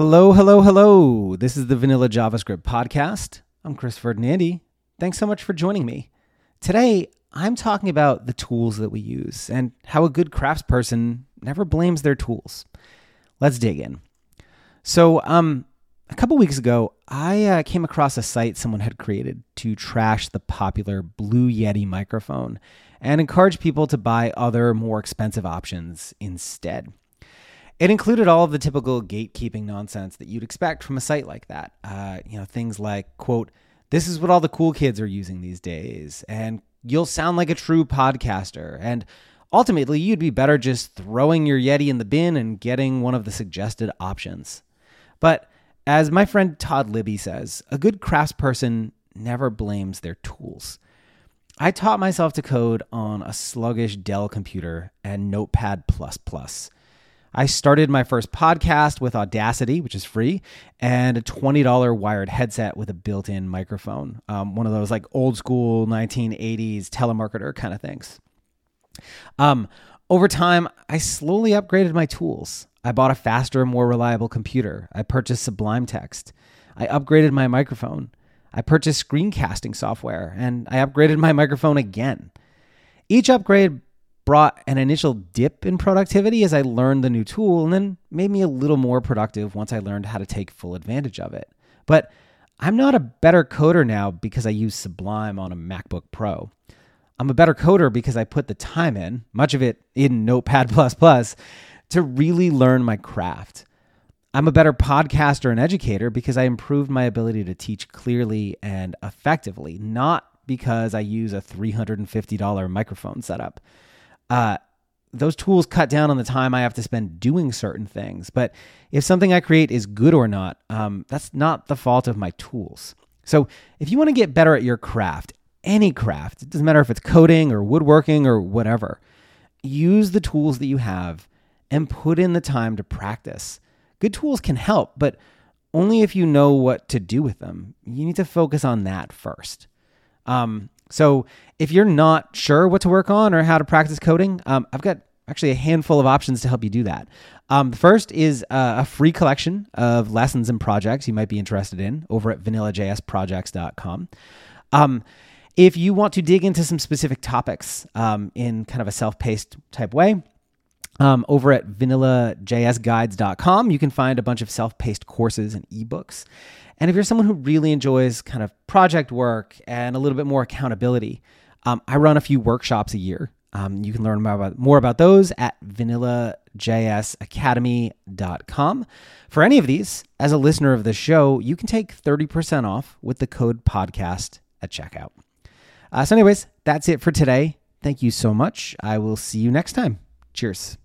Hello, hello, hello. This is the Vanilla JavaScript podcast. I'm Chris Ferdinandi. Thanks so much for joining me. Today, I'm talking about the tools that we use and how a good craftsperson never blames their tools. Let's dig in. So, um, a couple weeks ago, I uh, came across a site someone had created to trash the popular Blue Yeti microphone and encourage people to buy other, more expensive options instead. It included all of the typical gatekeeping nonsense that you'd expect from a site like that. Uh, you know, things like, quote, this is what all the cool kids are using these days, and you'll sound like a true podcaster. And ultimately, you'd be better just throwing your Yeti in the bin and getting one of the suggested options. But as my friend Todd Libby says, a good craftsperson never blames their tools. I taught myself to code on a sluggish Dell computer and Notepad. I started my first podcast with Audacity, which is free, and a $20 wired headset with a built in microphone. Um, one of those like old school 1980s telemarketer kind of things. Um, over time, I slowly upgraded my tools. I bought a faster, more reliable computer. I purchased Sublime Text. I upgraded my microphone. I purchased screencasting software and I upgraded my microphone again. Each upgrade brought an initial dip in productivity as I learned the new tool and then made me a little more productive once I learned how to take full advantage of it. But I'm not a better coder now because I use Sublime on a MacBook Pro. I'm a better coder because I put the time in, much of it in Notepad, to really learn my craft. I'm a better podcaster and educator because I improved my ability to teach clearly and effectively, not because I use a $350 microphone setup uh, those tools cut down on the time I have to spend doing certain things. But if something I create is good or not, um, that's not the fault of my tools. So if you want to get better at your craft, any craft, it doesn't matter if it's coding or woodworking or whatever, use the tools that you have and put in the time to practice. Good tools can help, but only if you know what to do with them. You need to focus on that first. Um, so if you're not sure what to work on or how to practice coding, um, I've got actually a handful of options to help you do that. Um, the first is uh, a free collection of lessons and projects you might be interested in over at vanillajsprojects.com. Um, if you want to dig into some specific topics um, in kind of a self paced type way, um, over at vanillajsguides.com, you can find a bunch of self paced courses and ebooks. And if you're someone who really enjoys kind of project work and a little bit more accountability, um, I run a few workshops a year. Um, you can learn more about, more about those at vanillajsacademy.com. For any of these, as a listener of the show, you can take 30% off with the code podcast at checkout. Uh, so, anyways, that's it for today. Thank you so much. I will see you next time. Cheers.